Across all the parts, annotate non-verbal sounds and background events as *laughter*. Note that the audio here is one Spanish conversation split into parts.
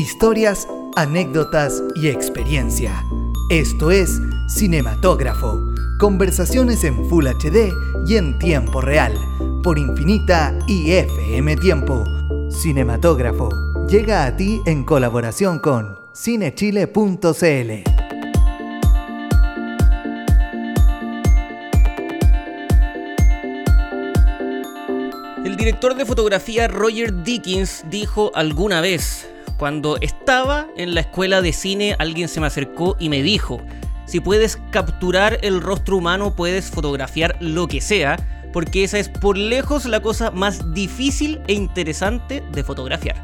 historias, anécdotas y experiencia. Esto es Cinematógrafo, conversaciones en Full HD y en tiempo real, por Infinita y FM Tiempo. Cinematógrafo llega a ti en colaboración con cinechile.cl. El director de fotografía Roger Dickens dijo alguna vez, cuando estaba en la escuela de cine alguien se me acercó y me dijo, si puedes capturar el rostro humano puedes fotografiar lo que sea, porque esa es por lejos la cosa más difícil e interesante de fotografiar.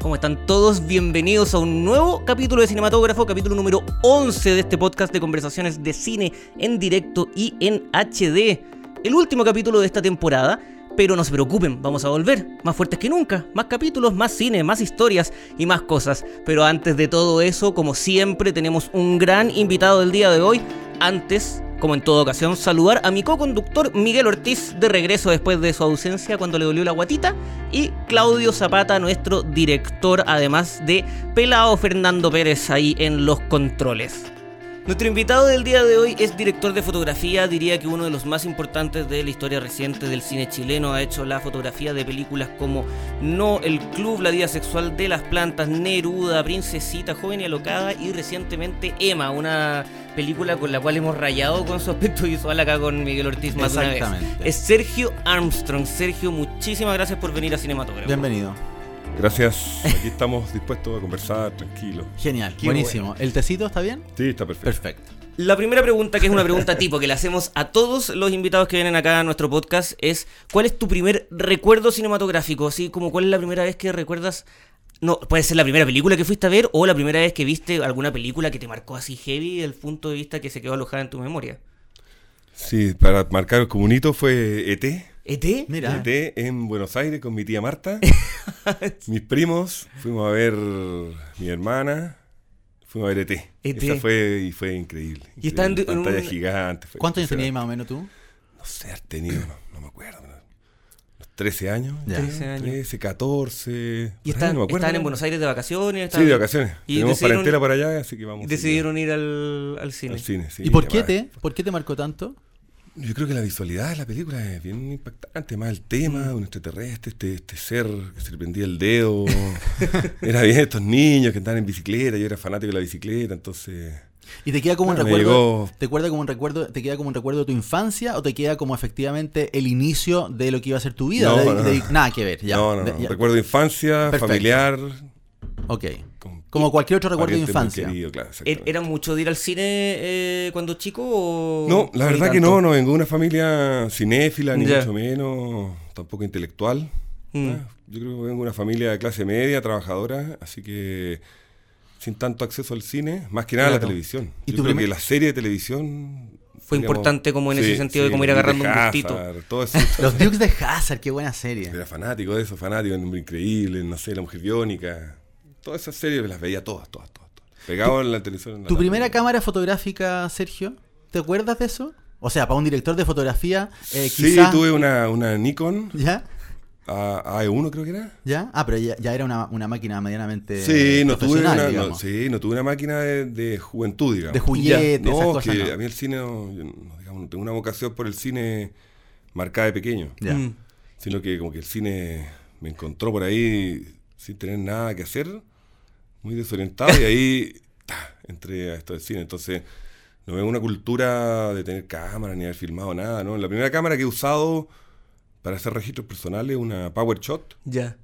¿Cómo están todos? Bienvenidos a un nuevo capítulo de Cinematógrafo, capítulo número 11 de este podcast de conversaciones de cine en directo y en HD. El último capítulo de esta temporada pero no se preocupen, vamos a volver, más fuertes que nunca, más capítulos, más cine, más historias y más cosas. Pero antes de todo eso, como siempre, tenemos un gran invitado del día de hoy. Antes, como en toda ocasión, saludar a mi co-conductor Miguel Ortiz de regreso después de su ausencia cuando le dolió la guatita. Y Claudio Zapata, nuestro director, además de Pelao Fernando Pérez ahí en los controles. Nuestro invitado del día de hoy es director de fotografía, diría que uno de los más importantes de la historia reciente del cine chileno. Ha hecho la fotografía de películas como No, El Club, La Vida Sexual de las Plantas, Neruda, Princesita, Joven y Alocada y recientemente Emma, una película con la cual hemos rayado con su aspecto visual acá con Miguel Ortiz más de una vez. Es Sergio Armstrong. Sergio, muchísimas gracias por venir a Cinematógrafo. Bienvenido. Gracias, aquí estamos dispuestos a conversar tranquilo. Genial, buenísimo. ¿El tecito está bien? Sí, está perfecto. Perfecto. La primera pregunta, que es una pregunta tipo que le hacemos a todos los invitados que vienen acá a nuestro podcast, es ¿cuál es tu primer recuerdo cinematográfico? Así como cuál es la primera vez que recuerdas no, puede ser la primera película que fuiste a ver o la primera vez que viste alguna película que te marcó así heavy el punto de vista que se quedó alojada en tu memoria. Sí, para marcar como un hito fue ET. ¿ET? Mira. ET en Buenos Aires con mi tía Marta. *laughs* Mis primos, fuimos a ver mi hermana. Fuimos a ver ET. ET. Esa fue, y fue increíble. Y está en, pantalla un... gigante. ¿Cuántos años tenías más o menos tú? No sé, has tenido, no, no, me acuerdo. Los 13 años. Ya. 13 años. 13, 14. ¿Y están, no están en Buenos Aires de vacaciones? Sí, de vacaciones. Y Tenemos parentela para allá, así que vamos. Decidieron ir al, al cine. Al cine sí, ¿Y por qué, te, por qué te marcó tanto? Yo creo que la visualidad de la película es bien impactante, más el tema de un extraterrestre, este, este ser que se le prendía el dedo. *laughs* era bien estos niños que estaban en bicicleta, yo era fanático de la bicicleta, entonces. ¿Y te queda como un recuerdo? ¿Te queda como un recuerdo? ¿Te queda como un recuerdo de tu infancia o te queda como efectivamente el inicio de lo que iba a ser tu vida? No, de, no, de, nada que ver. Ya, no, no, ya. recuerdo de infancia, Perfecto. familiar. Ok. Como cualquier otro recuerdo de infancia. Querido, claro, ¿Era mucho de ir al cine eh, cuando chico? O no, la verdad que no, no vengo de una familia cinéfila, ni mucho menos, tampoco intelectual. Mm. Ah, Yo creo que vengo de una familia de clase media, trabajadora, así que sin tanto acceso al cine, más que nada a la televisión. ¿Y Yo tu creo primer- que la serie de televisión Fue digamos, importante como en ese sí, sentido de como ir agarrando un gustito. Hazard, todo eso. *laughs* Los Dukes de Hazard, qué buena serie. Era fanático de eso, fanático, en Hombre Increíble, no sé, La Mujer Biónica. Todas esas series las veía todas, todas, todas. todas. Pegado en la televisión. en la ¿Tu primera cámara fotográfica, Sergio? ¿Te acuerdas de eso? O sea, para un director de fotografía, eh, Sí, quizás... tuve una, una Nikon ¿Ya? A- AE1 creo que era. ¿Ya? Ah, pero ya, ya era una, una máquina medianamente Sí, no tuve una, no, sí, no tuve una máquina de, de juventud, digamos. De juguetes, esas No, cosas. que no. a mí el cine, no, yo digamos, no tengo una vocación por el cine marcada de pequeño, Ya. Mm. sino que como que el cine me encontró por ahí sin tener nada que hacer, muy desorientado y ahí *laughs* ta, entré a esto del cine. Entonces, no veo una cultura de tener cámara ni haber filmado nada, ¿no? La primera cámara que he usado para hacer registros personales, una PowerShot, Ya.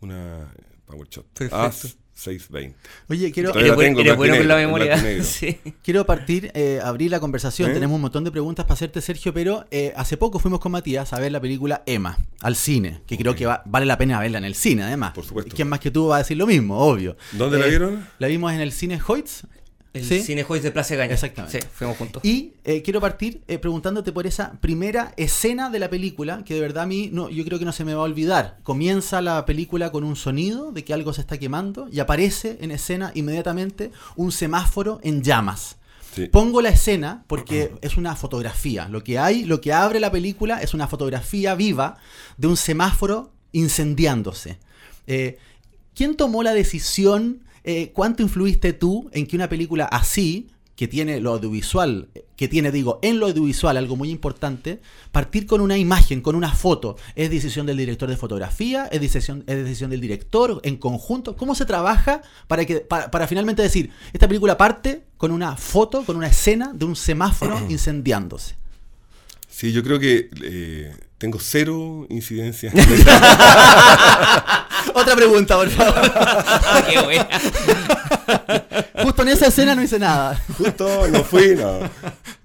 una PowerShot Perfecto. A620. Oye, quiero, Eres tengo, eres bueno con la memoria. *laughs* Sí. quiero partir, eh, abrir la conversación. ¿Eh? Tenemos un montón de preguntas para hacerte, Sergio, pero eh, hace poco fuimos con Matías a ver la película Emma, al cine, que creo que va- vale la pena verla en el cine, además. Por supuesto. ¿Quién más que tú va a decir lo mismo? Obvio. ¿Dónde la vieron? La vimos en el cine Hoyts. El ¿sí? Cine Juez de Plaza Gaña. Exactamente. Sí, fuimos juntos. Y eh, quiero partir eh, preguntándote por esa primera escena de la película, que de verdad a mí no, yo creo que no se me va a olvidar. Comienza la película con un sonido de que algo se está quemando y aparece en escena inmediatamente un semáforo en llamas. Sí. Pongo la escena porque es una fotografía. Lo que hay, lo que abre la película es una fotografía viva de un semáforo incendiándose. Eh, ¿quién tomó la decisión? Eh, ¿Cuánto influiste tú en que una película así, que tiene lo audiovisual, que tiene, digo, en lo audiovisual algo muy importante, partir con una imagen, con una foto? ¿Es decisión del director de fotografía? ¿Es decisión, es decisión del director en conjunto? ¿Cómo se trabaja para, que, para, para finalmente decir, esta película parte con una foto, con una escena de un semáforo *clears throat* incendiándose? Sí, yo creo que eh, tengo cero incidencia. *laughs* Otra pregunta, por favor. Ah, qué buena. Justo en esa escena no hice nada. Justo no fui, no.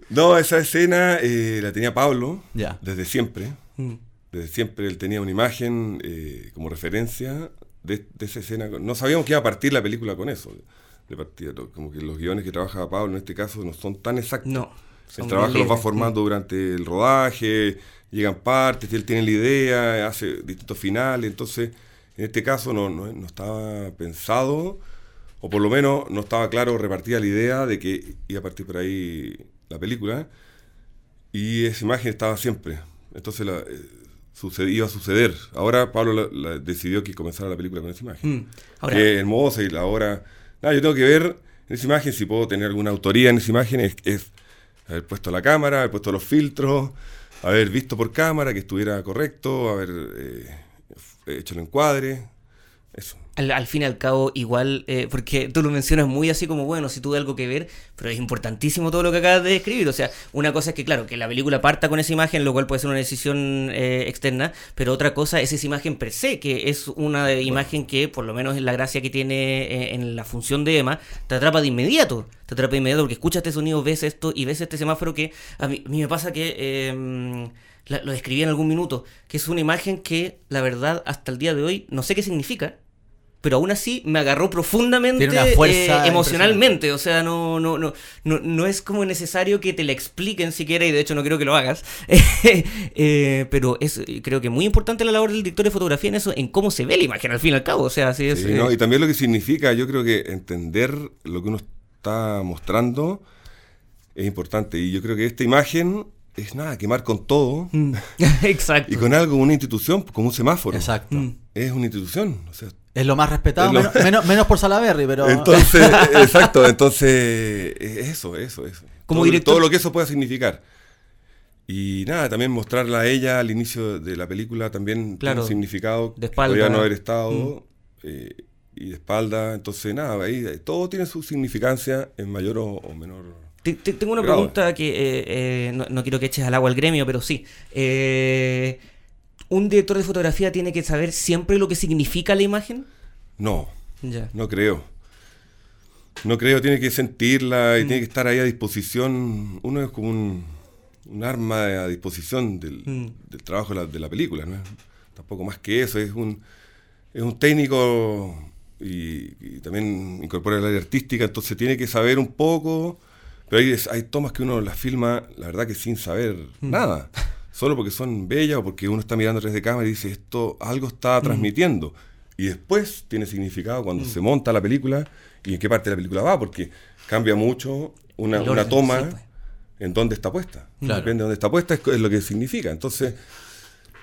No, esa escena eh, la tenía Pablo Ya. desde siempre. Mm. Desde siempre él tenía una imagen eh, como referencia de, de esa escena. No sabíamos que iba a partir la película con eso. De partida, como que los guiones que trabaja Pablo en este caso no son tan exactos. No. El trabajo los va formando durante el rodaje, llegan partes, él tiene la idea, hace distintos finales, entonces en este caso no, no, no estaba pensado, o por lo menos no estaba claro repartida la idea de que iba a partir por ahí la película, y esa imagen estaba siempre, entonces la, eh, suced- iba a suceder. Ahora Pablo la- la- decidió que comenzara la película con esa imagen. Mm. Ahora, que hermosa y la hora. Nada, yo tengo que ver en esa imagen si puedo tener alguna autoría en esa imagen. Es, es haber puesto la cámara, haber puesto los filtros, haber visto por cámara que estuviera correcto, haber eh, hecho el encuadre. Eso. al, al fin y al cabo, igual, eh, porque tú lo mencionas muy así como, bueno, si tuve algo que ver, pero es importantísimo todo lo que acabas de describir. O sea, una cosa es que, claro, que la película parta con esa imagen, lo cual puede ser una decisión eh, externa, pero otra cosa es esa imagen per se, que es una imagen que, por lo menos en la gracia que tiene eh, en la función de Emma, te atrapa de inmediato. Te atrapa de inmediato porque escuchas este sonido, ves esto y ves este semáforo que a mí, a mí me pasa que... eh, la- lo describí en algún minuto, que es una imagen que, la verdad, hasta el día de hoy, no sé qué significa, pero aún así me agarró profundamente Tiene una fuerza eh, emocionalmente. O sea, no, no, no, no, no es como necesario que te la expliquen siquiera, y de hecho no creo que lo hagas. *laughs* Eh, pero es creo que muy importante la labor del director de fotografía en eso, en cómo se ve la imagen al fin y al cabo. O sea, así es. Sí, eh, ¿no? Y también lo que significa, yo creo que entender lo que uno está mostrando es importante. Y yo creo que esta imagen es nada, quemar con todo mm. *laughs* *laughs* Exacto. y con algo, una institución, como un semáforo. Exacto. Mm. Es una institución. O sea, Es lo más respetado, lo- menos, *laughs* menos, menos por Salaberry, pero. Entonces, exacto, entonces, eh, eso, eso, eso. Como todo, director- todo lo que eso pueda significar. Y nada, también mostrarla a ella al inicio de la película también tiene Claro, un significado de que espalda. podría no haber estado Mm. eh, y de espalda. Entonces, nada, ahí todo tiene su significancia en mayor o, o menor. Te- te- Tengo una pregunta que eh, eh, no, no quiero que eches al agua al gremio, pero sí. Eh, ¿Un director de fotografía tiene que saber siempre lo que significa la imagen? No, Ya. no creo. No creo, tiene que sentirla y Mm. tiene que estar ahí a disposición. Uno es como un, un arma a disposición del, Mm. del trabajo de la, de la película, ¿no? Tampoco más que eso, es un, es un técnico y, y también incorpora el área artística, entonces tiene que saber un poco, pero hay, hay tomas que uno las filma, la verdad que sin saber Mm. nada, solo porque son bellas o porque uno está mirando atrás de cámara y dice, esto algo Mm. está transmitiendo. Y después tiene significado cuando se monta la película y en qué parte de la película va, porque cambia mucho una, una toma sí, pues. en dónde está puesta. Claro. Depende de dónde está puesta, es, es lo que significa. Entonces,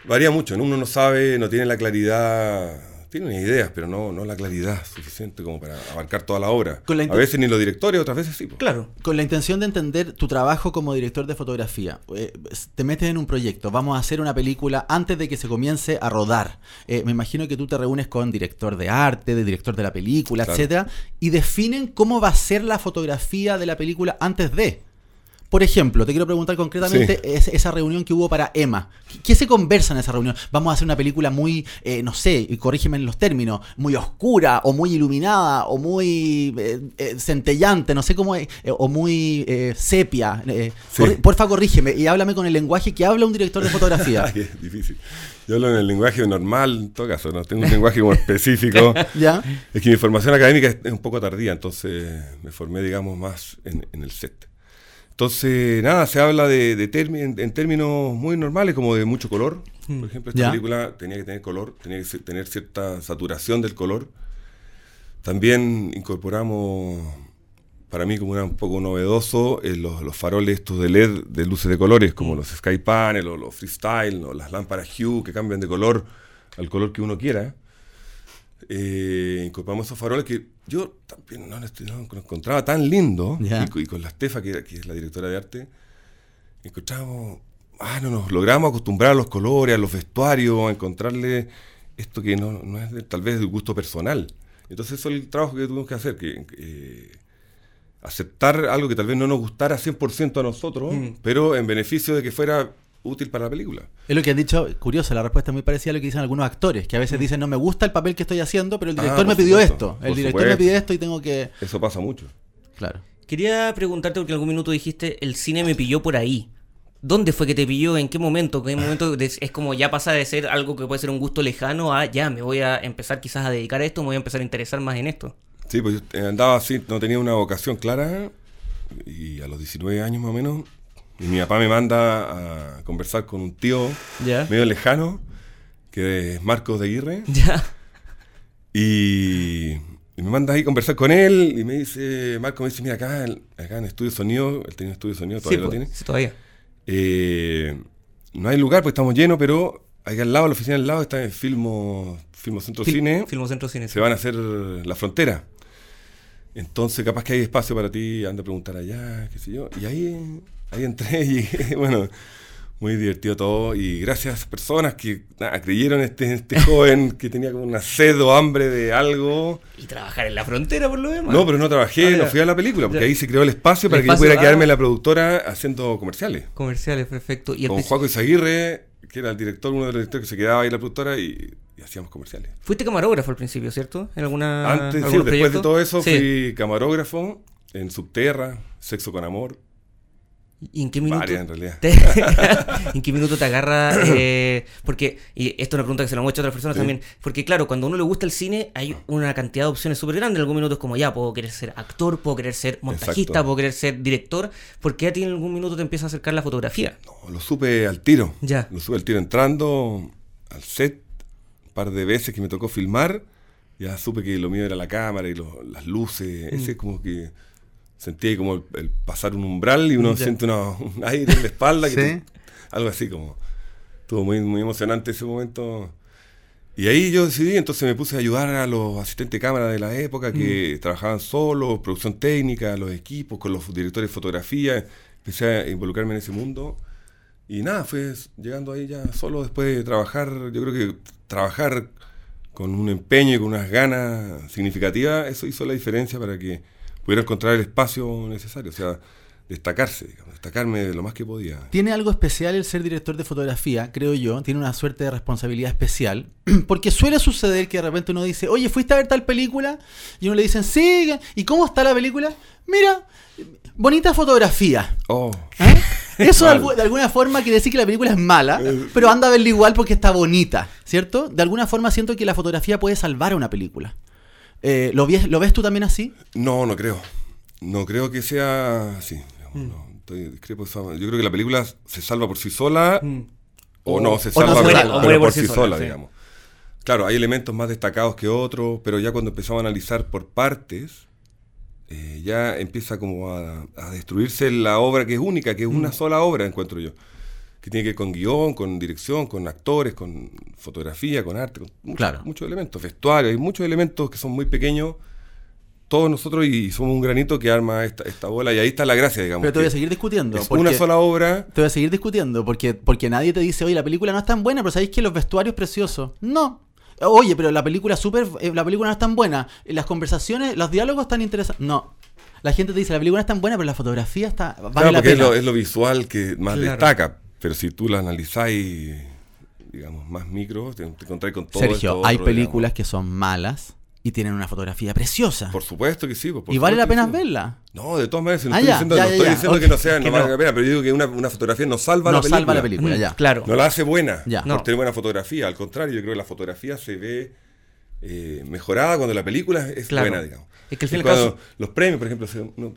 varía mucho. ¿no? Uno no sabe, no tiene la claridad, tiene unas ideas, pero no, no la claridad suficiente como para abarcar toda la obra. Con la A veces ni los directores, otras veces sí. pues. Claro. Con la intención de entender tu trabajo como director de fotografía, eh, te metes en un proyecto, vamos a hacer una película antes de que se comience a rodar. Eh, me imagino que tú te reúnes con director de arte, de director de la película, Claro. etcétera, y definen cómo va a ser la fotografía de la película antes de. Por ejemplo, te quiero preguntar concretamente Sí. esa reunión que hubo para Emma. ¿Qué, se conversa en esa reunión? Vamos a hacer una película muy, eh, no sé, y corrígeme en los términos, muy oscura o muy iluminada o muy eh, eh, centellante, no sé cómo, es, eh, o muy eh, sepia. Sí. Corri- porfa, corrígeme y háblame con el lenguaje que habla un director de fotografía. *laughs* Es difícil. Yo hablo en el lenguaje normal, en todo caso, no tengo un lenguaje como *laughs* específico. ¿Ya? Es que mi formación académica es, es un poco tardía, entonces me formé, digamos, más en, en el set. Entonces, nada, se habla de, de en, en términos muy normales, como de mucho color. Por ejemplo, esta Ya. película tenía que tener color, tenía que tener cierta saturación del color. También incorporamos, para mí como era un poco novedoso, eh, los, los faroles estos de LED de luces de colores, como los Sky Panel o los Freestyle o las lámparas Hue que cambian de color al color que uno quiera. Eh, incorporamos esos faroles que yo también no, encontraba tan lindo. Y, co- y con la Estefa, que, que es la directora de arte, encontrábamos. Ah, no, nos logramos acostumbrar a los colores, a los vestuarios, a encontrarle esto que no, no es de- tal vez de gusto personal. Entonces, eso es el trabajo que tuvimos que hacer, que eh, aceptar algo que tal vez no nos gustara 100% a nosotros, pero en beneficio de que fuera útil para la película. Es lo que han dicho, curioso, la respuesta es muy parecida a lo que dicen algunos actores, que a veces dicen, no me gusta el papel que estoy haciendo, pero el Ah, director me pidió supuesto, esto, el director me pide esto y tengo que... Eso pasa mucho. Claro. Quería preguntarte, porque en algún minuto dijiste, el cine me pilló por ahí. ¿Dónde fue que te pilló? ¿En qué momento? ¿Qué momento es como ya pasa de ser algo que puede ser un gusto lejano a ya me voy a empezar quizás a dedicar a esto, me voy a empezar a interesar más en esto? Sí, pues yo eh, andaba así, no tenía una vocación clara y a los 19 años más o menos, y mi papá me manda a conversar con un tío Ya. medio lejano, que es Marcos de Aguirre, *laughs* Ya. y, y me manda ahí a conversar con él y me dice, Marco me dice, mira acá, en- acá en Estudio Sonido, él tenía Estudio Sonido, todavía Sí, lo pues, tiene, sí, todavía. eh, no hay lugar porque estamos llenos, pero ahí al lado, la oficina al lado está en Filmo, Filmo Centro Fil- Cine. Filmocentro Cine. se van a hacer la frontera. Entonces, capaz que hay espacio para ti, anda a preguntar allá, qué sé yo. Y ahí, ahí entré y llegué, *laughs* bueno, muy divertido todo. Y gracias personas que nada, creyeron este, este *laughs* joven que tenía como una sed o hambre de algo. Y trabajar en la frontera por lo demás. No, pero no trabajé, Ah, no fui a la película, porque Ya. ahí se creó el espacio para que yo pudiera quedarme ah. en la productora haciendo comerciales. Comerciales, perfecto. Y Con Juaco Izaguirre, que era el director, uno de los directores que se quedaba ahí en la productora y, y hacíamos comerciales. Fuiste camarógrafo al principio, ¿cierto? En alguna Antes, sí, después de todo eso, Sí. fui camarógrafo en Subterra, Sexo con Amor, ¿Y en qué minuto? varias en realidad. te- *laughs* ¿En qué minuto te agarra? eh, porque, y esto es una pregunta que se lo han hecho a otras personas Sí. también. Porque, claro, cuando a uno le gusta el cine, hay una cantidad de opciones súper grandes. En algún minuto es como, ya, puedo querer ser actor, puedo querer ser montajista, Exacto. puedo querer ser director. ¿Por qué a ti en algún minuto te empieza a acercar la fotografía? No, lo supe al tiro. Ya. Lo supe al tiro entrando al set, un par de veces que me tocó filmar, ya supe que lo mío era la cámara y lo- las luces, Mm. ese como que sentí ahí como el, el pasar un umbral y uno Ya. siente una- un aire en la espalda, que Sí. te- algo así como, estuvo muy, muy emocionante ese momento. Y ahí yo decidí, entonces me puse a ayudar a los asistentes de cámara de la época que Mm. trabajaban solos, producción técnica, los equipos, con los directores de fotografía, empecé a involucrarme en ese mundo. Y nada, fue llegando ahí ya solo después de trabajar, yo creo que trabajar con un empeño y con unas ganas significativas, eso hizo la diferencia para que pudiera encontrar el espacio necesario, o sea, destacarse, digamos, destacarme de lo más que podía. Tiene algo especial el ser director de fotografía, creo yo. Tiene una suerte de responsabilidad especial. *clears throat* Porque suele suceder que de repente uno dice, oye, ¿fuiste a ver tal película? Y uno le dicen, sí. ¿Y cómo está la película? Mira, bonita fotografía. Oh, ¿Eh? Eso *laughs* de, alguna forma quiere decir que la película es mala, pero anda a verla igual porque está bonita, ¿cierto? De alguna forma siento que la fotografía puede salvar a una película. Eh, ¿lo, ves, ¿Lo ves tú también así? no, no creo. No creo que sea así. digamos, Mm. no, estoy- discrepo de esa- yo creo que la película se salva por sí sola o, O- no se no salva pero- pero por, sí sola, sí. digamos. Claro, hay elementos más destacados que otros, pero ya cuando empezamos a analizar por partes, eh, ya empieza como a, a destruirse la obra que es única, que es Mm. una sola obra, encuentro yo. Que tiene que ver con guion, con dirección, con actores, con fotografía, con arte, con muchos, Claro. muchos elementos, vestuario, hay muchos elementos que son muy pequeños, todos nosotros, y somos un granito que arma esta, esta bola, y ahí está la gracia, digamos. Pero te voy a seguir discutiendo. es una sola obra, Te voy a seguir discutiendo porque, porque nadie te dice, oye, la película no es tan buena, pero sabéis que los vestuarios preciosos. No. Oye, pero la película super, eh, la película no es tan buena. Las conversaciones, los diálogos están interesantes. No. La gente te dice, la película no es tan buena, pero la fotografía está vale Claro, la porque es pena. lo, es lo visual que más Claro. destaca. Pero si tú la analizáis, digamos, más micro, te, te encontrás con todo Sergio, esto hay otro, películas que son malas y tienen una fotografía preciosa. Por supuesto que sí. pues, por y vale la pena sí. verla. No, de todas maneras, no Ah, estoy ya, diciendo, ya, no ya, estoy ya. diciendo que no sea, que no vale no. la pena, pero yo digo que una, una fotografía no salva No la película. salva la película, Mm, ya. Claro. No la hace buena Ya. por No. tener buena fotografía. Al contrario, yo creo que la fotografía se ve eh, mejorada cuando la película es Claro. buena, digamos. Es que al fin y al cuando caso- Los premios, por ejemplo, se- no,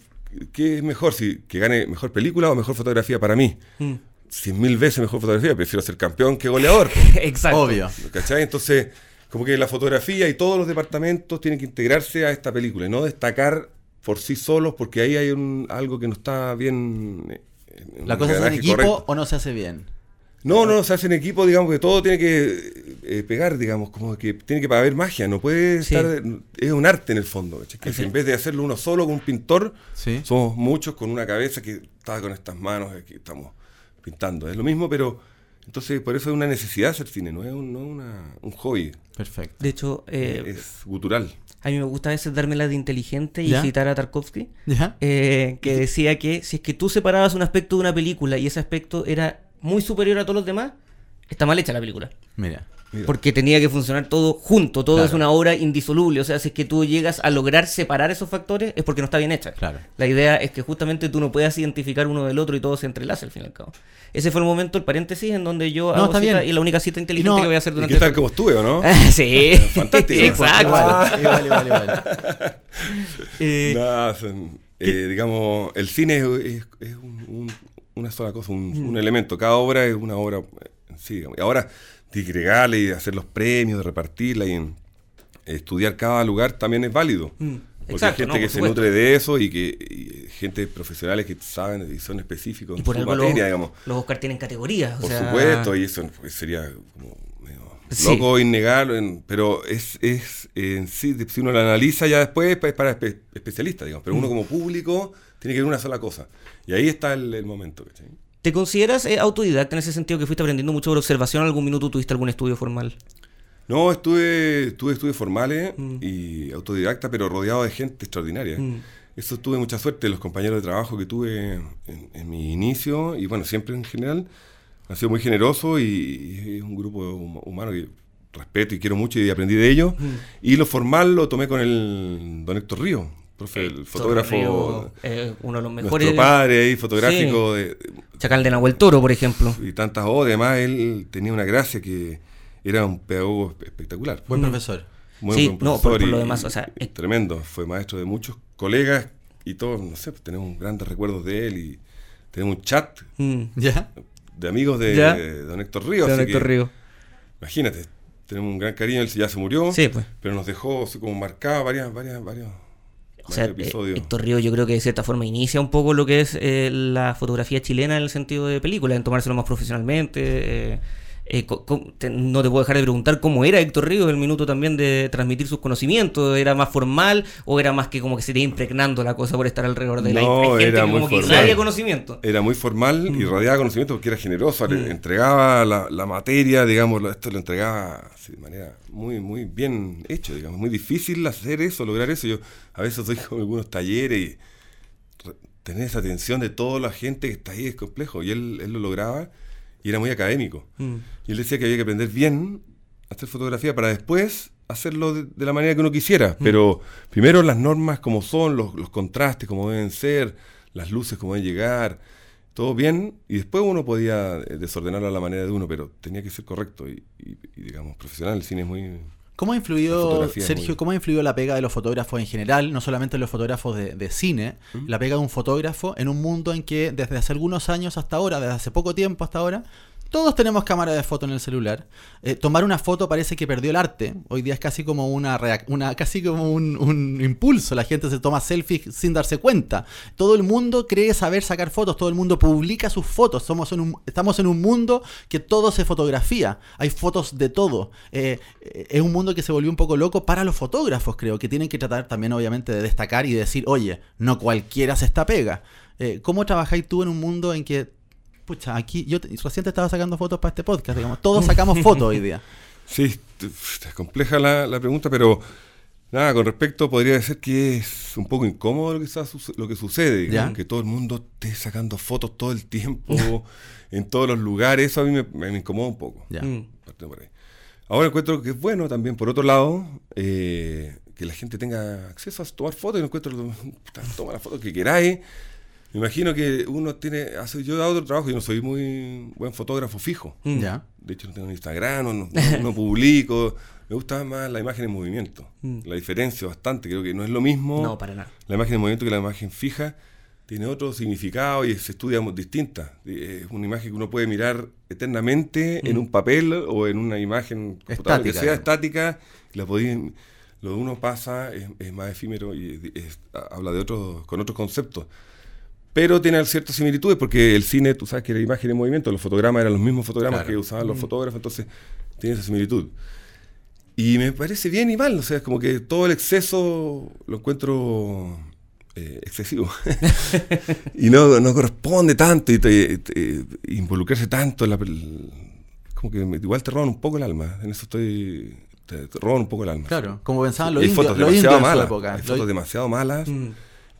¿qué es mejor? si ¿Que gane mejor película o mejor fotografía para mí? Mm. Cien mil veces mejor fotografía, prefiero ser campeón que goleador. *laughs* Exacto. Obvio. ¿Cachai? Entonces, como que la fotografía y todos los departamentos tienen que integrarse a esta película y no destacar por sí solos porque ahí hay un, algo que no está bien. eh, en La cosa es en engranaje equipo correcto. o no se hace bien. No, no, se hace en equipo, digamos que todo tiene que eh, pegar, digamos, como que tiene que haber magia, no puede Sí. estar, es un arte en el fondo, ¿cachai? Que. En vez de hacerlo uno solo con un pintor, Sí. somos muchos con una cabeza que está con estas manos, aquí estamos pintando, es lo mismo, pero entonces por eso es una necesidad hacer cine, no es un, no una- un hobby, Perfecto. De hecho, eh, es gutural. a mí me gusta a veces dármela de inteligente y ¿Ya? citar a Tarkovsky. ¿Ya? eh, que decía que si es que tú separabas un aspecto de una película y ese aspecto era muy superior a todos los demás, está mal hecha la película. Mira. Mira. Porque tenía que funcionar todo junto, todo Claro. es una obra indisoluble. O sea, si es que tú llegas a lograr separar esos factores, es porque no está bien hecha. Claro. La idea es que justamente tú no puedas identificar uno del otro y todo se entrelaza al fin y al cabo. Ese fue el momento, el paréntesis, en donde yo No, hago está cita bien. y la única cita inteligente no, que voy a hacer ¿Y durante qué tal esta- como estuve o no? *laughs* sí, *laughs* Fantástico. Exacto. Igual, igual. *laughs* Eh, Nada, son, eh, digamos, el cine es, es- es un- un- una sola cosa, un, Mm. un elemento. Cada obra es una obra sí. digamos. Y ahora, disgregarla y hacer los premios, repartirla y en- estudiar cada lugar también es válido. Mm, Porque exacto, hay no, gente que se nutre de eso y que y gente profesionales que saben y son específicos y en por su algo materia, los, digamos. los Oscar tienen categorías. o Por sea, supuesto, y eso pues, sería como Sí. loco innegarlo, en- pero es, es en sí, si uno lo analiza ya después es para espe- especialistas, digamos, pero uno Mm. como público tiene que ver una sola cosa. Y ahí está el, el momento. ¿cachai? ¿Te consideras eh, autodidacta en ese sentido que fuiste aprendiendo mucho por observación? ¿Algún minuto tuviste algún estudio formal? No, estuve, tuve estudios formales Mm. y autodidacta, pero rodeado de gente extraordinaria. Mm. Eso tuve mucha suerte, los compañeros de trabajo que tuve en, en mi inicio, y bueno, siempre en general, han sido muy generosos y, es un grupo hum- humano que respeto y quiero mucho y aprendí de ellos. Mm. Y lo formal lo tomé con el don Héctor Río, profe, el fotógrafo, Río, eh, uno de los nuestro mejores. padre ahí, fotográfico de, Chacal de Nahuel Toro, por ejemplo. y tantas odas. Además, él tenía una gracia que era un pedagogo espe- espectacular. Buen Mm. profesor. Muy Sí, buen no, por- profesor por lo y- demás, o sea, es- tremendo. Fue maestro de muchos colegas y todos, no sé, tenemos grandes recuerdos de él y tenemos un chat Mm. ¿Ya? de amigos de, Ya. de don Héctor Río. Don Héctor que, Río. Imagínate, tenemos un gran cariño, él ya se murió, Sí, pues. pero nos dejó así como marcado varias, varias, varios, O sea, eh, episodios. Héctor Río yo creo que de cierta forma inicia un poco lo que es eh, la fotografía chilena en el sentido de película, en tomárselo más profesionalmente. eh, eh, te- no te puedo dejar de preguntar cómo era Héctor Río en el minuto también de transmitir sus conocimientos. ¿Era más formal o era más que como que se iba impregnando la cosa por estar alrededor de la No, hay gente era que muy como que formal. irradia conocimiento? Era muy formal Mm. y radiaba conocimiento porque era generoso, le entregaba la, la materia, digamos, esto lo entregaba de manera muy, muy bien hecho, digamos, muy difícil hacer eso, lograr eso. Yo a veces doy con algunos talleres y tener esa atención de toda la gente que está ahí es complejo y él, él lo lograba y era muy académico. Mm. Y él decía que había que aprender bien a hacer fotografía para después hacerlo de, de la manera que uno quisiera. Pero primero las normas como son, los, los contrastes como deben ser, las luces como deben llegar, todo bien. Y después uno podía eh, desordenarlo a la manera de uno, pero tenía que ser correcto y, y- y, digamos, profesional. El cine es muy... ¿Cómo ha influido, Sergio, muy- cómo ha influido la pega de los fotógrafos en general, no solamente los fotógrafos de, de cine, ¿Mm? la pega de un fotógrafo en un mundo en que desde hace algunos años hasta ahora, desde hace poco tiempo hasta ahora, todos tenemos cámara de foto en el celular. Eh, tomar una foto parece que perdió el arte. Hoy día es casi como una, casi como un, impulso. La gente se toma selfies sin darse cuenta. Todo el mundo cree saber sacar fotos. Todo el mundo publica sus fotos. En un- estamos en un mundo que todo se fotografía. Hay fotos de todo. Eh, eh, es un mundo que se volvió un poco loco para los fotógrafos, creo, que tienen que tratar también, obviamente, de destacar y decir, oye, no cualquiera se está pega. ¿Cómo trabajáis tú en un mundo en que Pucha, aquí yo te- recién te estaba sacando fotos para este podcast, digamos. Todos sacamos fotos hoy día. *laughs* Sí, es compleja la, la pregunta, pero nada, con respecto podría ser que es un poco incómodo lo que, está, lo que sucede, que todo el mundo esté sacando fotos todo el tiempo, *laughs* en todos los lugares, eso a mí me, me incomoda un poco. Ya. Mm. Por ahí. Ahora encuentro que es bueno también, por otro lado, eh, que la gente tenga acceso a tomar fotos y no encuentro, puta, toma la foto que queráis. Me imagino que uno tiene, hace, yo he dado otro trabajo y no soy muy buen fotógrafo fijo. Mm. Ya. De hecho, no tengo Instagram, no, no- no publico. Me gusta más la imagen en movimiento. Mm. La diferencia bastante. Creo que no es lo mismo No, para nada. la imagen en movimiento que la imagen fija. Tiene otro significado y se estudia distinta. Eh, Es una imagen que uno puede mirar eternamente en Mm. un papel o en una imagen computadora, que Estática, sea digamos. estática. La podí- lo de uno pasa, es, es más efímero y es- es- habla de otros, con otros conceptos. Pero tiene ciertas similitudes porque el cine, tú sabes que la imagen en movimiento, los fotogramas eran los mismos fotogramas Claro. que usaban los fotógrafos, entonces tiene esa similitud. Y me parece bien y mal, o sea, es como que todo el exceso lo encuentro eh, excesivo. *laughs* y no, no corresponde tanto y te- te- involucrarse tanto en la como que igual te roban un poco el alma. En eso estoy. Te, te roban un poco el alma. Claro, como pensaban los indios, fotos indios en su época. Hay fotos demasiado malas. Mm.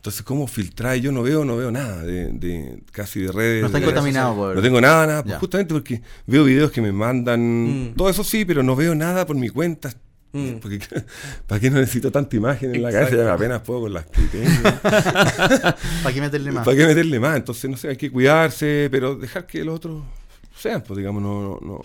Entonces, ¿cómo filtrar? Yo no veo, no veo nada de, de- casi de redes. No están de- contaminados por- No tengo nada, nada. pues justamente porque veo videos que me mandan. Mm. Todo eso sí, pero no veo nada por mi cuenta. Mm. Porque, *laughs* ¿Para qué no necesito tanta imagen en la cabeza? Ya apenas puedo con las que tengo. *laughs* ¿Para qué meterle más? ¿Para qué meterle más? Entonces, no sé, hay que cuidarse, pero dejar que los otros sean, pues digamos, no, no,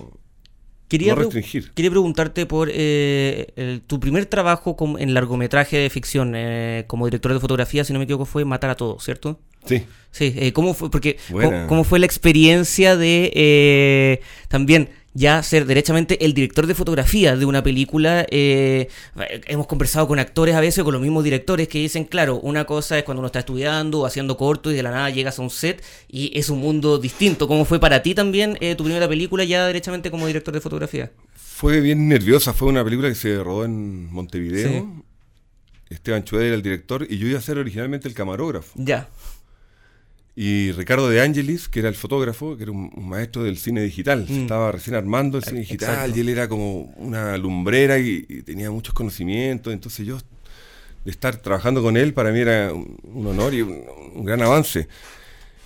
Quería, no pre- restringir. quería preguntarte por eh, el- tu primer trabajo en largometraje de ficción eh, como director de fotografía, si no me equivoco, fue Matar a Todos, ¿cierto? Sí. Sí, eh, ¿cómo fue? Porque. ¿cómo, cómo fue la experiencia de eh, también ya ser derechamente el director de fotografía de una película? Eh, hemos conversado con actores a veces, con los mismos directores, que dicen, claro, una cosa es cuando uno está estudiando o haciendo corto y de la nada llegas a un set y es un mundo distinto. ¿Cómo fue para ti también eh, tu primera película ya derechamente como director de fotografía? Fue bien nerviosa, fue una película que se rodó en Montevideo. Sí. Esteban Chueda era el director y yo iba a ser originalmente el camarógrafo. Ya. Y Ricardo de Angelis, que era el fotógrafo, que era un, un maestro del cine digital, se Mm. estaba recién armando el cine digital y él era como una lumbrera y, y tenía muchos conocimientos. Entonces yo, de estar trabajando con él, para mí era un, un honor y un, un gran avance.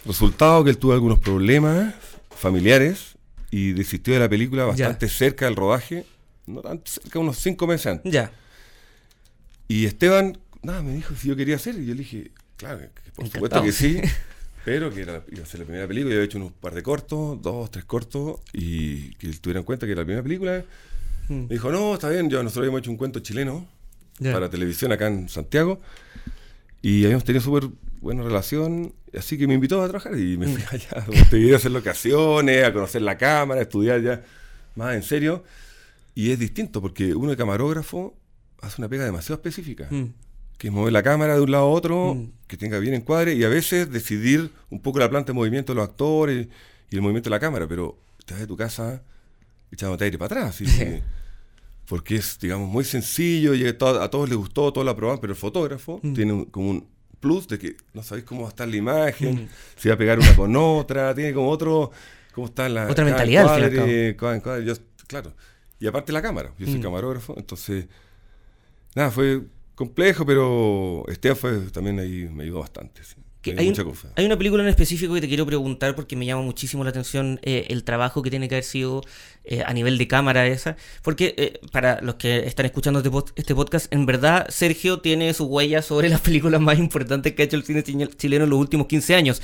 Resultado que él tuvo algunos problemas familiares y desistió de la película bastante cerca del rodaje, no tan cerca, unos cinco meses antes. Ya. Y Esteban, nada, me dijo si yo quería hacer. Y yo le dije, claro, por supuesto que sí. *laughs* Pero que era, iba a ser la primera película. Yo había hecho unos par de cortos, dos, tres cortos. Y que él tuviera en cuenta que era la primera película. Mm. Me dijo, no, está bien. Yo, nosotros habíamos hecho un cuento chileno para televisión acá en Santiago. Y habíamos tenido súper buena relación. Así que me invitó a trabajar. Y me Mm. fui allá *laughs* a a hacer locaciones, a conocer la cámara, a estudiar ya más en serio. Y es distinto porque uno de camarógrafo hace una pega demasiado específica Mm. Que es mover la cámara de un lado a otro, Mm. que tenga bien encuadre y a veces decidir un poco la planta de movimiento de los actores y el movimiento de la cámara, pero te vas de tu casa echándote aire para atrás. ¿sí? *laughs* Porque es, digamos, muy sencillo y a, to- a todos les gustó, todos la aprobaron, pero el fotógrafo Mm. tiene un- como un plus de que no sabéis cómo va a estar la imagen, Mm. si va a pegar una con otra, tiene como otro, cómo está la... Otra mentalidad, y al yo- claro. Y aparte la cámara, yo soy Mm. camarógrafo, entonces nada, fue complejo, pero Esteban fue también ahí me ayudó bastante. sí. Que hay, mucha un- confianza. hay una película en específico que te quiero preguntar porque me llama muchísimo la atención eh, el trabajo que tiene que haber sido eh, a nivel de cámara esa. Porque eh, para los que están escuchando este, este podcast, en verdad Sergio tiene su huella sobre las películas más importantes que ha hecho el cine chi- chileno en los últimos 15 años.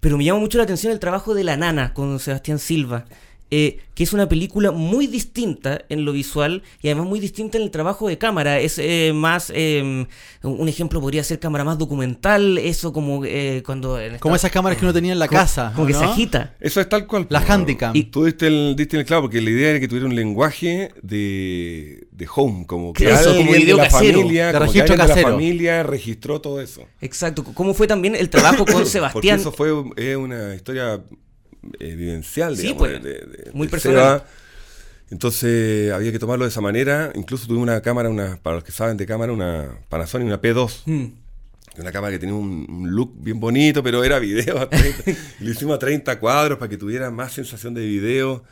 Pero me llama mucho la atención el trabajo de La Nana con Sebastián Silva. Eh, que es una película muy distinta en lo visual y además muy distinta en el trabajo de cámara. Es eh, más, eh, un ejemplo podría ser cámara más documental, eso como eh, cuando... Como esas cámaras que uno tenía en la como- casa. Como que ¿no? se agita. Eso es tal cual. La pues, Handicam. Y tú diste el, diste en el clavo, porque la idea era que tuviera un lenguaje de, de home, como que Eso, como video de la casero, familia, de como que registro alguien de casero. la familia registró todo eso. Exacto. ¿Cómo fue también el trabajo con *coughs* Porque Sebastián? eso fue es una historia vivencial, Sí, digamos, pues, de- de- de- muy personal. Seba. Entonces había que tomarlo de esa manera. Incluso tuve una cámara, una, para los que saben de cámara, una Panasonic, una P2. Mm. Una cámara que tenía un, un look bien bonito, pero era video. a 30. Y lo hicimos a 30 cuadros para que tuviera más sensación de video.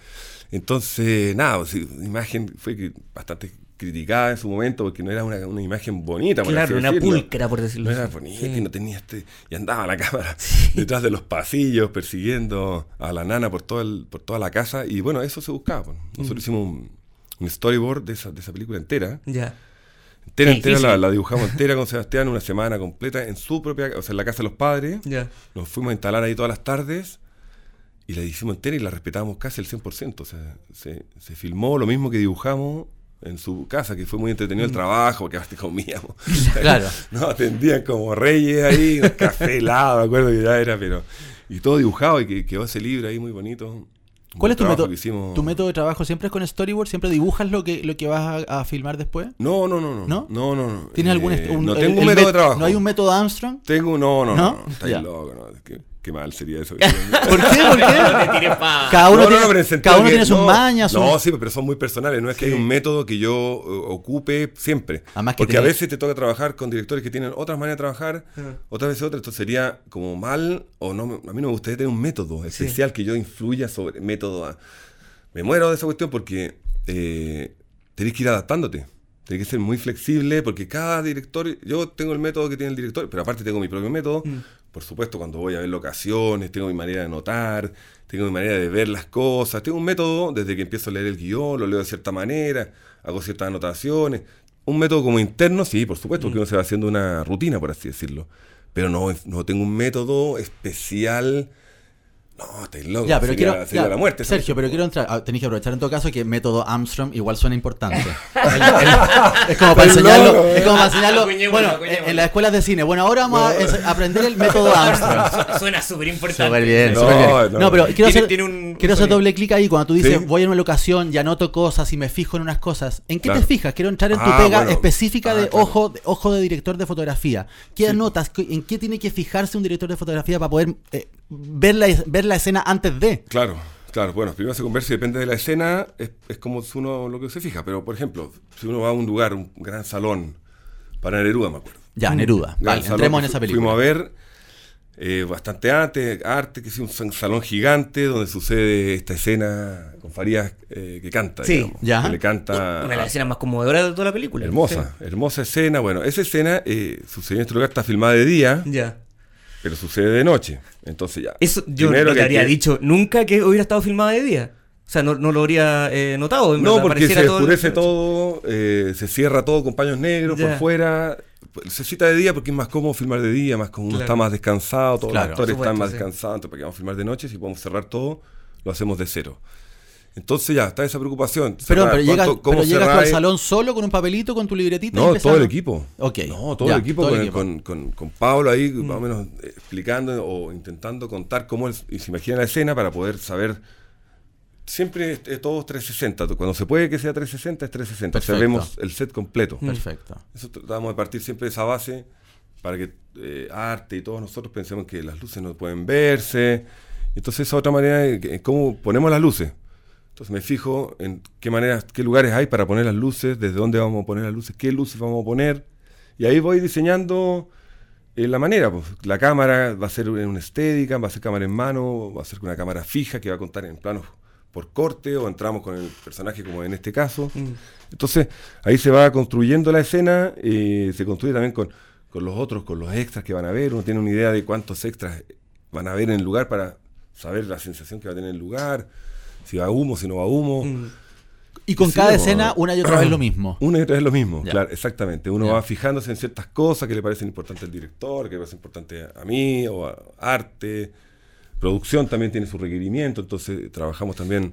Entonces, nada, pues, imagen fue bastante criticada en su momento porque no era una, una imagen bonita. Claro, una decirlo. pulcra, por decirlo No era bonita Sí. y no tenía este. Y andaba la cámara *laughs* detrás de los pasillos persiguiendo a la nana por, todo el, por toda la casa. Y bueno, eso se buscaba. pues. Nosotros Mm. hicimos un, un storyboard de esa, de esa película entera. Ya. Entera, entera la, dibujamos *laughs* entera con Sebastián una semana completa en su propia, o sea, en la casa de los padres. Ya. Nos fuimos a instalar ahí todas las tardes y la hicimos entera y la respetamos casi al 100%. O sea, se, se filmó lo mismo que dibujamos en su casa, que fue muy entretenido Mm. el trabajo, porque aparte comíamos. *laughs* Claro. *laughs* Nos atendían como reyes ahí, un *laughs* café helado, me acuerdo que ya era, pero... Y todo dibujado y que quedó ese libro ahí muy bonito. ¿Cuál es tu método? que hicimos. ¿Tu método de trabajo siempre es con storyboard? ¿Siempre dibujas lo que, lo que vas a, a filmar después? No, no, no, no. ¿No? No, no, no. ¿Tienes algún Eh, un- No el- tengo un método de trabajo. ¿No hay un método Armstrong? Tengo, no, no, ¿No? no. Estáis Ya. loco, no. Qué, qué mal sería eso. *laughs* ¿Por qué? ¿Por qué? Cada uno No, no, tiene, no, cada uno que- tiene sus no, mañas. No, sí, pero son muy personales. No es que hay un método que yo eh, ocupe siempre. Además que Porque a veces te toca trabajar con directores que tienen otras maneras de trabajar, otras veces otras. Entonces sería como mal, o no, a mí no me gustaría tener un método especial que yo influya sobre método. a- Me muero de esa cuestión porque eh, tenés que ir adaptándote. Tenés que ser muy flexible porque cada director, yo tengo el método que tiene el director, pero aparte tengo mi propio método. Por supuesto, cuando voy a ver locaciones, tengo mi manera de notar, tengo mi manera de ver las cosas. Tengo un método desde que empiezo a leer el guion, lo leo de cierta manera, hago ciertas anotaciones. Un método como interno, sí, por supuesto, porque uno se va haciendo una rutina, por así decirlo. Pero no, no tengo un método especial. No, estáis loco. Ya, pero sería, quiero. sería ya, la muerte. Sergio, ¿sabes? pero quiero entrar. ah, Tenéis que aprovechar en todo caso que método Armstrong igual suena importante. *laughs* El- el- es como para enseñarlo. Es como para enseñarlo. Bueno, en, las escuelas de cine. Bueno, ahora vamos a es- aprender el método Armstrong. Su- *laughs* Suena súper importante. Súper bien, No, súper bien. no. No, pero quiero Tiene- hacer, tiene un- quiero hacer doble clic ahí cuando tú dices Sí. voy a una locación y anoto cosas y me fijo en unas cosas. ¿En qué Claro. te fijas? Quiero entrar en tu Ah, pega bueno. específica Ah, de claro. ojo, de ojo de director de fotografía. ¿Qué anotas? ¿Qué- ¿En qué tiene que fijarse un director de fotografía para poder eh, ver, la, ver la escena antes de? Claro, claro. Bueno, primero se conversa y depende de la escena, es, es como si uno lo que se fija. Pero, por ejemplo, si uno va a un lugar, un gran salón, para Neruda, me acuerdo. Ya, Neruda. Gran Vale, salón entremos en esa película. Fuimos a ver eh, bastante antes, arte, que es un salón gigante donde sucede esta escena con Farías eh, que canta, Sí. digamos, Ya. que le canta Una de las escenas más conmovedoras de toda la película. hermosa, hermosa escena. Bueno, esa escena eh, sucedió en este lugar, está filmada de día. Ya. Pero sucede de noche. Entonces ya. Eso yo no te habría que- dicho nunca que hubiera estado filmada de día. O sea, no, no lo habría eh, notado. en No, verdad, porque pareciera se oscurece todo, eh, se cierra todo con paños negros Ya. por fuera. Se cita de día porque es más cómodo filmar de día, más como uno Claro. está más descansado, todos Claro, los actores están más sí. descansados, entonces para que vamos a filmar de noche, si podemos cerrar todo, lo hacemos de cero. Entonces ya, está esa preocupación. Cerrar, pero, llegas, ¿cuánto- cómo pero llegas al salón solo con un papelito, con tu libretita. No, todo el equipo. Ok, No, todo ya, el equipo, todo el con, equipo. con- con- con Pablo ahí, más o menos eh, explicando o intentando contar cómo él y se imagina la escena para poder saber. Siempre es, es todo 360. Cuando se puede que sea 360, es 360. O sea, Perfecto. vemos el set completo. Perfecto. Eso tratamos de partir siempre de esa base para que eh, arte y todos nosotros pensemos que las luces no pueden verse. Entonces, esa otra manera es que- cómo ponemos las luces. Entonces, me fijo en qué maneras, qué lugares hay para poner las luces, desde dónde vamos a poner las luces, qué luces vamos a poner. Y ahí voy diseñando eh, la manera. Pues. La cámara va a ser en una Steadicam, va a ser cámara en mano, va a ser con una cámara fija que va a contar en planos por corte o entramos con el personaje como en este caso. Entonces ahí se va construyendo la escena, eh, se construye también con, con los otros, con los extras que van a ver, uno tiene una idea de cuántos extras van a ver en el lugar para saber la sensación que va a tener el lugar, si va humo, si no va humo. Y con Sí, cada escena, una y otra vez lo *clears throat* mismo. Una y otra vez lo mismo, claro, exactamente. Uno va fijándose en ciertas cosas que le parecen importantes al director, que le parecen importantes a mí, o a arte. Producción también tiene su requerimiento, entonces trabajamos también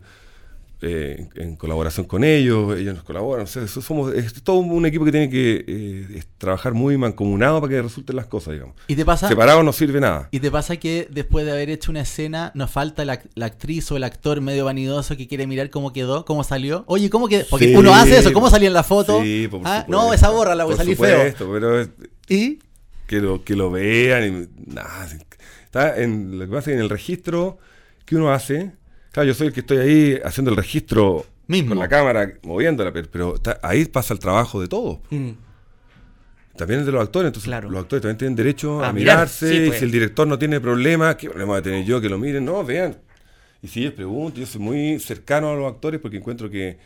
eh, en, colaboración con ellos, ellos nos colaboran. O sea, eso somos, es todo un equipo que tiene que eh, trabajar muy mancomunado para que resulten las cosas, digamos. Y te pasa. Separado no sirve nada. Y te pasa que después de haber hecho una escena, nos falta la, la actriz o el actor medio vanidoso que quiere mirar cómo quedó, cómo salió. Oye, ¿cómo quedó? Porque Sí, uno hace eso, ¿cómo salía en la foto? Sí, por Ah, no, esa borra la voy a salir feo. pero es- Y que lo, que lo vean. Y, nada, está en, lo que pasa es que en el registro que uno hace, claro, yo soy el que estoy ahí haciendo el registro Mismo. con la cámara, moviéndola, pero, está- ahí pasa el trabajo de todos. Mm. También es de los actores, entonces Claro. los actores también tienen derecho a, A mirar, mirarse, y pues. si el director no tiene problema, ¿qué problema voy a tener yo que lo miren? No, vean. Y si ellos preguntan, yo soy muy cercano a los actores porque encuentro que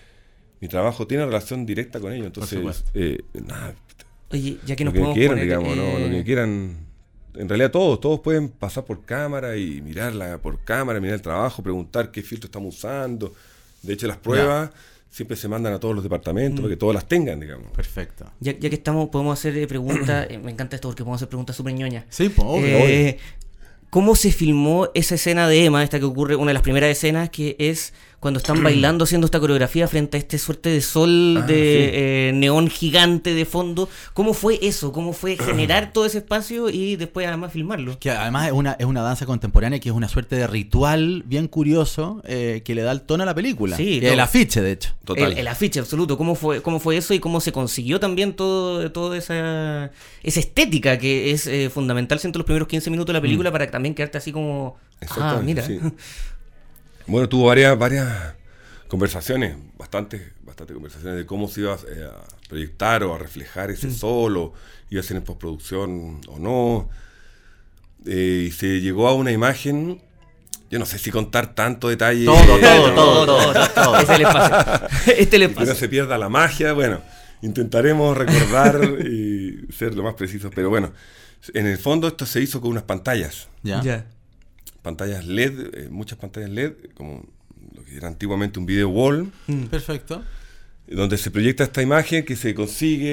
mi trabajo tiene relación directa con ellos, entonces, eh, nada, Oye, ya que lo que podemos quieran, poner, digamos, ¿no? eh, Lo que quieran. En realidad todos, todos pueden pasar por cámara y mirarla por cámara, mirar el trabajo, preguntar qué filtro estamos usando. De hecho, las pruebas siempre se mandan a todos los departamentos Mm. para que todos las tengan, digamos. Perfecto. Ya, ya que estamos, podemos hacer eh, preguntas. *clears throat* eh, me encanta esto porque podemos hacer preguntas súper ñoñas. Sí, pues, obvio, Eh, ¿Cómo se filmó esa escena de Emma, esta que ocurre, una de las primeras escenas, que es cuando están bailando haciendo esta coreografía frente a este suerte de sol Ah, de eh, neón gigante de fondo. ¿Cómo fue eso? ¿Cómo fue *clears throat* generar todo ese espacio y después además filmarlo? Que además es una, es una danza contemporánea que es una suerte de ritual bien curioso eh, que le da el tono a la película. Sí, es el no. afiche, de hecho. Total. El, el afiche absoluto, ¿cómo fue, cómo fue eso y cómo se consiguió también todo, toda esa, esa estética que es eh, fundamental siento los primeros 15 minutos de la película para también quedarte así como, ah, mira. sí. *laughs* Bueno, tuvo varias, varias conversaciones, bastantes, bastantes conversaciones de cómo se iba eh, a proyectar o a reflejar ese sol, o iba a ser en postproducción o no. Eh, y se llegó a una imagen, yo no sé si contar tanto detalle. Todo, todo, no, todo, todo, todo, todo. Este le pasa. Este le y que no pasa. se pierda la magia. Bueno, intentaremos recordar y ser lo más precisos, pero bueno, en el fondo esto se hizo con unas pantallas. ¿Ya? Ya. Pantallas LED, eh, muchas pantallas LED, como lo que era antiguamente un video wall, Mm. Perfecto. donde se proyecta esta imagen que se consigue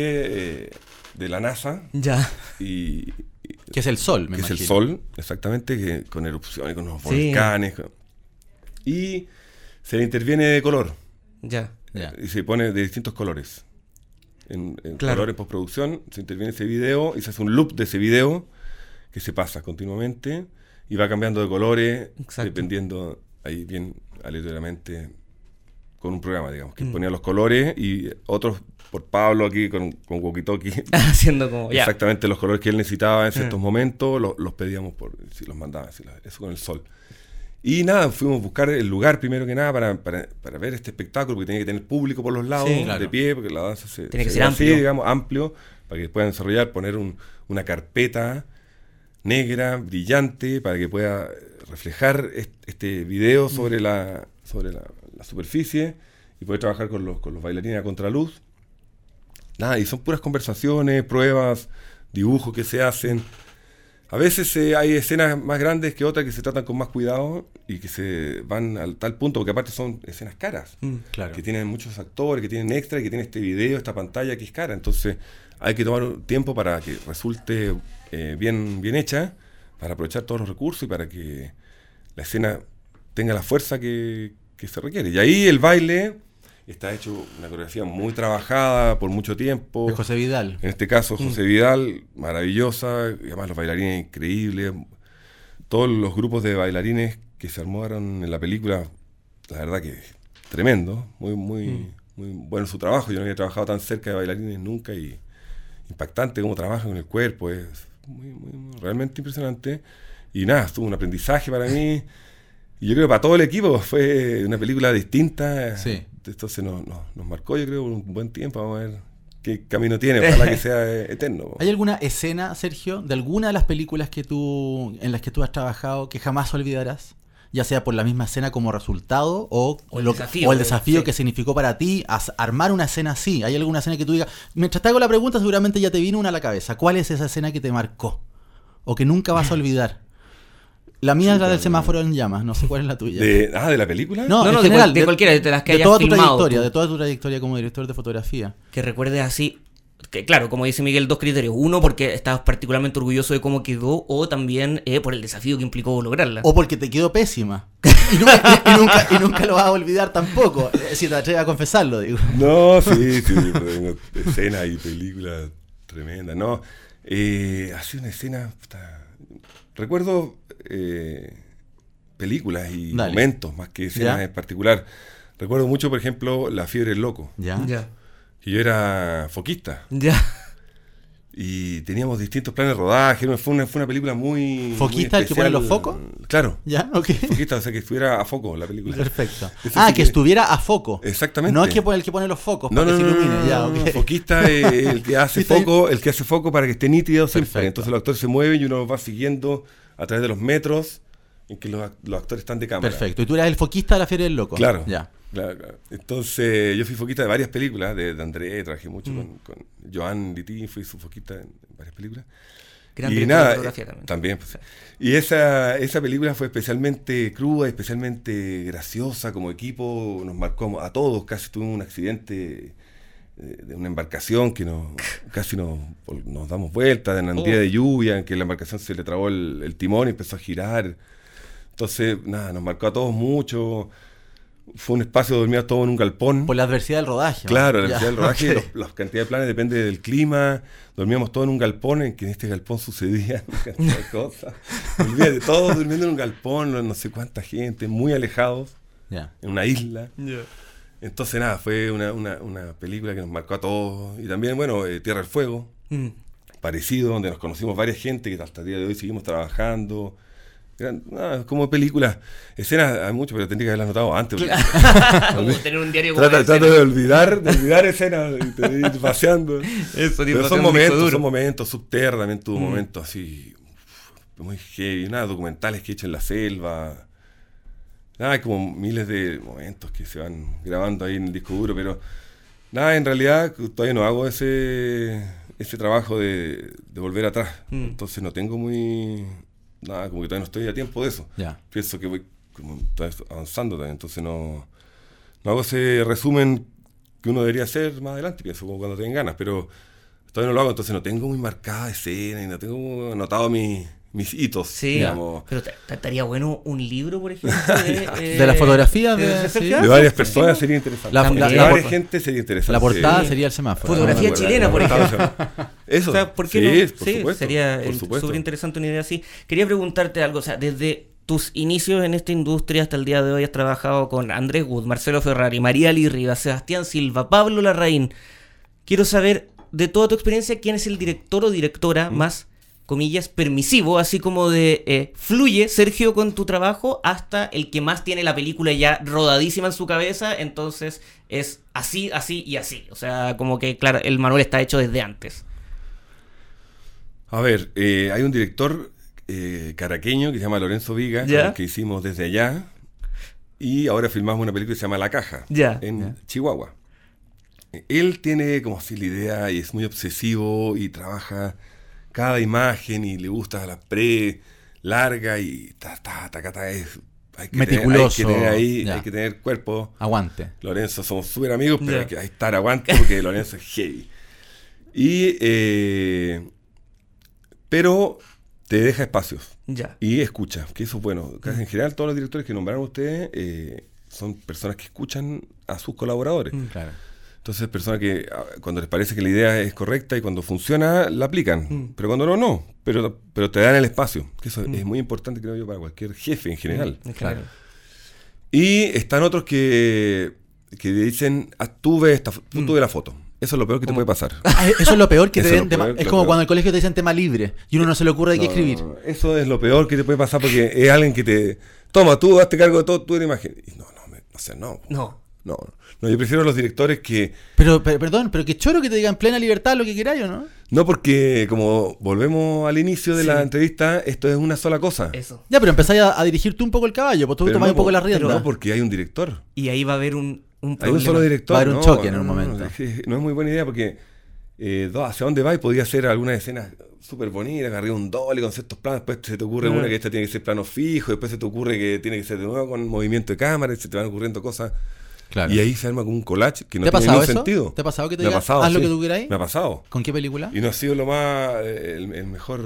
eh, de la NASA Ya. y, y- Que es el sol, me que es el sol, exactamente, que, con erupciones, con los Sí. volcanes, con- y se le interviene de color Ya. Ya. y se pone de distintos colores. En, en Claro. color en postproducción se interviene ese video y se hace un loop de ese video que se pasa continuamente y va cambiando de colores Exacto. dependiendo ahí bien aleatoriamente con un programa, digamos, que Mm. ponía los colores y otros por Pablo aquí con, con walkie-talkie. *laughs* Haciendo como, ya. Exactamente los colores que él necesitaba en ciertos Mm. momentos, lo- los pedíamos por si los mandaba, si los- eso con el sol. Y nada, fuimos a buscar el lugar primero que nada para, para, para ver este espectáculo, porque tenía que tener público por los lados, Sí, claro. de pie, porque la danza se, Tiene que se ser así, amplio. digamos, amplio, para que puedan desarrollar, poner un- una carpeta negra, brillante, para que pueda reflejar est- este video Mm. sobre la, sobre la, la superficie y poder trabajar con los, con los bailarines a contraluz. Nada, y son puras conversaciones, pruebas, dibujos que se hacen. A veces eh, hay escenas más grandes que otras que se tratan con más cuidado y que se van al tal punto, porque aparte son escenas caras, Mm. Claro. que tienen muchos actores, que tienen extra y que tienen este video, esta pantalla que es cara. Entonces hay que tomar tiempo para que resulte eh, bien, bien hecha, para aprovechar todos los recursos y para que la escena tenga la fuerza que, que se requiere. Y ahí el baile está hecho una coreografía muy trabajada por mucho tiempo. De José Vidal. En este caso, José Vidal, maravillosa, y además los bailarines increíbles. Todos los grupos de bailarines que se armaron en la película, la verdad que tremendo, muy, muy, muy bueno su trabajo. Yo no había trabajado tan cerca de bailarines nunca y impactante cómo trabajan con el cuerpo, es muy- muy- realmente impresionante. Y nada, estuvo un aprendizaje para mí. *laughs* Y yo creo que para todo el equipo fue una película distinta. Sí. Entonces nos, nos, nos marcó, yo creo, un buen tiempo. Vamos a ver qué camino tiene. Ojalá que *laughs* sea eterno. ¿Hay alguna escena, Sergio, de alguna de las películas que tú, en las que tú has trabajado que jamás olvidarás? Ya sea por la misma escena como resultado o, O el lo- desafío, o el desafío sí. que significó para ti as- armar una escena así. ¿Hay alguna escena que tú digas? Mientras te hago la pregunta, seguramente ya te vino una a la cabeza. ¿Cuál es esa escena que te marcó? O que nunca vas a olvidar. La mía es la del semáforo en llamas, no sé cuál es la tuya. De, ah, ¿de la película? No, No, no, de general, cual- de cualquiera de las que de hayas toda tu filmado trayectoria, tú. de toda tu trayectoria como director de fotografía. Que recuerdes así. Que claro, como dice Miguel, dos criterios. Uno, porque estabas particularmente orgulloso de cómo quedó, o también eh, por el desafío que implicó lograrla. O porque te quedó pésima. *laughs* Y nunca, y nunca, y nunca lo vas a olvidar tampoco. eh, Si te atreves a confesarlo, digo. No, sí, sí, tengo escenas y películas tremendas. No, eh, ha sido una escena. puta, recuerdo eh, películas y Dale. momentos más que escenas Ya. en particular. Recuerdo mucho, por ejemplo, La fiebre del loco. ¿Ya? Ya. Que yo era foquista Ya. y teníamos distintos planes de rodaje. Fue una, fue una película muy. ¿Foquista muy el que pone los focos? Claro, ¿Ya? Ok. foquista, o sea que estuviera a foco la película. Perfecto. *laughs* Ah, sí que que- estuviera a foco. Exactamente. No es que pone el que pone los focos No, para no, que no, se ilumine. no, ya, no, ok. no, Foquista es el que *laughs* hace foco, el que hace foco para que esté nítido. Entonces los actores se mueven y uno va siguiendo a través de los metros en que los, los actores están de cámara. Perfecto. Y tú eras el foquista de la Feria del Loco. Claro. Ya. Claro, claro. Entonces yo fui foquista de varias películas, de, de André, trabajé mucho Mm. con, con Joan Litti, fui su foquista en, en varias películas. Gran y nada, fotografía eh, también. pues. Y esa, esa película fue especialmente cruda, especialmente graciosa como equipo, nos marcó a todos, casi tuvimos un accidente eh, de una embarcación que nos, *laughs* casi nos, nos damos vueltas en un día Oh. de lluvia, en que la embarcación se le trabó el, el timón y empezó a girar. Entonces, nada, nos marcó a todos mucho. fue un espacio, dormía todo en un galpón. Por la adversidad del rodaje. ¿no? Claro, la Ya, velocidad del rodaje, *laughs* ok. los- la cantidad de planes depende del clima. Dormíamos todos en un galpón, en que en este galpón sucedían *laughs* una cantidad de cosas. Olvídate, todos durmiendo en un galpón, no, sé cuánta gente, muy alejados, Ya. en una isla. Entonces, nada, fue una, una- una película que nos marcó a todos. Y también, bueno, eh, Tierra del Fuego, Mm. parecido, donde nos conocimos varias gente que hasta el día de hoy seguimos trabajando. Eran, nada, como películas, escenas, hay mucho, pero tendría que haberlas notado antes. *laughs* Como tener un diario como Trata, de escena. de olvidar, de olvidar escenas y te ir paseando. *laughs* Eso, Pero son momentos, son momentos. Subterra también tuvo Mm. momentos así uf, muy heavy. Nada, documentales que he hecho en la selva. Nada, hay como miles de momentos que se van grabando ahí en el disco duro, pero nada, en realidad todavía no hago ese, ese trabajo de, de volver atrás. Mm. Entonces no tengo muy... Nada, como que todavía no estoy a tiempo de eso Ya. pienso que voy como avanzando también, entonces no, no hago ese resumen que uno debería hacer más adelante, pienso como cuando tengan ganas, pero todavía no lo hago, entonces no tengo muy marcada escena y no tengo anotado mis, mis hitos, Sí, digamos, pero estaría bueno un libro, por ejemplo, *laughs* de, eh, De las fotografías de- de sí. De varias personas sería interesante. La- la- de la- varias la- gente sería interesante. La portada sí. sería el semáforo. Fotografía Ah, chilena, por ejemplo. Eso, *laughs* O sea, ¿por qué sí, no? por Sí, supuesto, sería súper interesante una idea así. Quería preguntarte algo, o sea, desde tus inicios en esta industria hasta el día de hoy has trabajado con Andrés Wood, Marcelo Ferrari, María Lee Rivas, Sebastián Silva, Pablo Larraín. Quiero saber, de toda tu experiencia, quién es el director o directora más, comillas, permisivo, así como de eh, fluye Sergio con tu trabajo, hasta el que más tiene la película ya rodadísima en su cabeza, entonces es así, así y así. O sea, como que, claro, el manual está hecho desde antes. A ver, eh, hay un director eh, caraqueño que se llama Lorenzo Viga, Ya. con el que hicimos desde allá. Y ahora filmamos una película que se llama La Caja, Ya. en Ya. Chihuahua. Él tiene como así la idea y es muy obsesivo y trabaja cada imagen y le gusta la pre larga y ta, ta, ta, ta, ta, es, hay que Meticuloso, Tener, hay que tener ahí, ya. hay que tener cuerpo. Aguante. Lorenzo, somos súper amigos, pero hay que hay que estar aguante porque *laughs* Lorenzo es heavy. Y, eh, pero te deja espacios Ya. y escucha, que eso es bueno. Casi En general, todos los directores que nombraron ustedes eh, son personas que escuchan a sus colaboradores. Mm. Claro. Entonces, personas que ah, cuando les parece que la idea es correcta y cuando funciona, la aplican. Mm. Pero cuando no, no. Pero, pero te dan el espacio. Que eso Mm. es muy importante, creo yo, para cualquier jefe en general. En Claro. Y están otros que, que dicen, ah, tú ves esta, fo- tú Mm. ves la foto. Eso es lo peor que te puede pasar. *laughs* Ah, eso es lo peor que te den peor, Es como peor. cuando en el colegio te dicen tema libre y uno no se le ocurre de qué escribir. no, no. Eso es lo peor que te puede pasar porque es alguien que te... Toma, tú hazte cargo de todo, tú eres imagen. Y no, no, me, o sea, no. No. No, no, yo prefiero a los directores que... Pero, pero, perdón, pero qué choro que te digan plena libertad lo que queráis, ¿o no? No porque, como volvemos al inicio de la entrevista, esto es una sola cosa. Eso. Ya, pero empezáis a, a dirigir tú un poco el caballo, pues tú tomás no un poco la rienda. No porque hay un director. Y ahí va a haber un, un Hay problema. un solo director. Va a haber un no, choque en un no, no, momento. es que no es muy buena idea porque eh, hacia dónde va y podía hacer algunas escenas súper bonitas, arriba un doble con ciertos planos, después se te ocurre una que esta tiene que ser plano fijo, después se te ocurre que tiene que ser de nuevo con movimiento de cámara, y se te van ocurriendo cosas. Claro. Y ahí se arma como un collage que no ¿Te ha tiene ningún eso? sentido. ¿Te ha pasado que te digan, pasado, haz lo que tú queráis? Me ha pasado. ¿Con qué película? Y no ha sido lo más, eh, el, el mejor,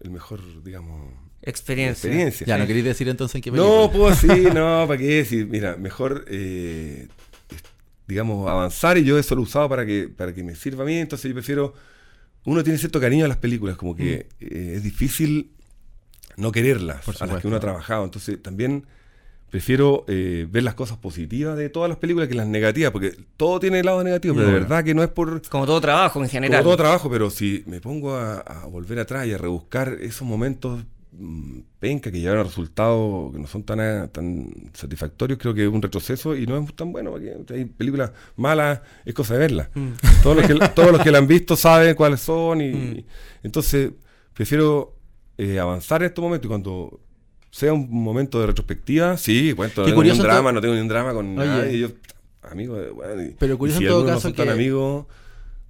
el mejor, digamos, Experiencia. experiencia. Ya, sí. no queréis decir entonces en qué película. No, puedo decir, *laughs* no, ¿para qué decir? Mira, mejor, eh, digamos, avanzar y yo eso lo he usado para que, para que me sirva a mí, entonces yo prefiero, uno tiene cierto cariño a las películas, como que eh, es difícil no quererlas, Por a las que uno ha trabajado, entonces también prefiero eh, ver las cosas positivas de todas las películas que las negativas, porque todo tiene el lado negativo, pero de verdad que no es por... Como todo trabajo en Como general. todo trabajo, pero si me pongo a, a volver atrás y a rebuscar esos momentos mm, penca que llevaron a resultados que no son tan, a- tan satisfactorios, creo que es un retroceso y no es tan bueno, porque hay películas malas, es cosa de verlas. Mm. Todos, los que, *laughs* todos los que la han visto saben cuáles son y Mm. entonces prefiero eh, avanzar en estos momentos y cuando sea un momento de retrospectiva, sí, cuento, no tengo ni un drama, no tengo ni un drama con Oye. nadie, yo, amigo, de- bueno, y- Pero curioso si en todo algunos no caso son tan que- amigos,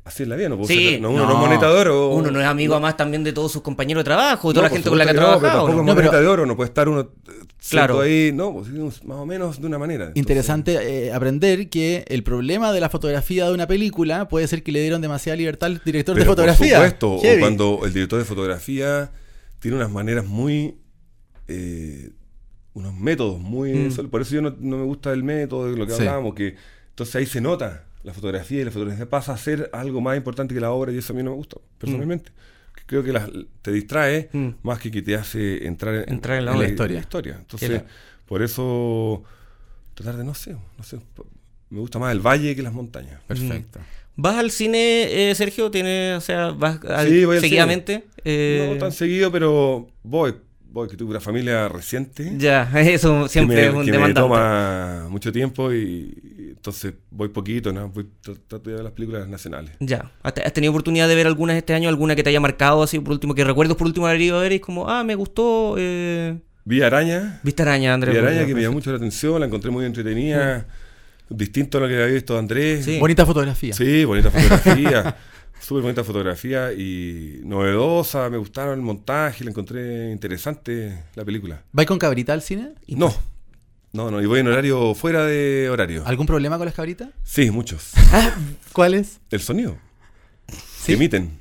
así es la vida, no puedo Sí, ser- no, uno no. no, es moneta de oro. Uno no es amigo no- además también de todos sus compañeros de trabajo, de toda no, la gente con la que ha no, pero trabajado. tampoco ¿no? es moneta pero- de oro, no puede estar uno eh, Claro. ahí, no, pues, más o menos de una manera. Entonces, Interesante eh, aprender que el problema de la fotografía de una película puede ser que le dieron demasiada libertad al director de fotografía. Por supuesto, Heavy. o cuando el director de fotografía tiene unas maneras muy eh, unos métodos muy... Mm. eso- Por eso yo no, no me gusta el método, de lo que Sí. hablábamos, que entonces ahí se nota la fotografía y la fotografía pasa a ser algo más importante que la obra y eso a mí no me gusta, personalmente. Creo que la- te distrae Mm. más que que te hace entrar en, Entrar en la historia. historia. Entonces, por eso tratar de, no sé, no sé, me gusta más el valle que las montañas. Perfecto. ¿Vas al cine, eh, Sergio? ¿Tienes, o sea, vas al- Sí, voy al seguidamente? Eh, No tan seguido, pero voy, voy, que tuve una familia reciente. Ya, *laughs* eso siempre que me, es un que me demandante. toma mucho tiempo y, y entonces voy poquito, ¿no? Voy, tr- trato de ver las películas nacionales. Ya. ¿Has tenido oportunidad de ver algunas este año? ¿Alguna que te haya marcado así por último? Que recuerdos por último haber ido a ver y es como, ah, me gustó. Eh... Vi Araña, Viste araña, Andrés. vi Araña que me llamó mucho la atención, la encontré muy entretenida, distinto a lo que había visto Andrés. Sí. Bonita fotografía. Sí, bonita fotografía, *laughs* súper bonita fotografía y novedosa, me gustaron el montaje, la encontré interesante la película. ¿Vais con cabrita al cine? No, no, no, y voy en horario fuera de horario. ¿Algún problema con las cabritas? Sí, muchos. *laughs* ¿Cuáles? El sonido ¿Sí? que emiten.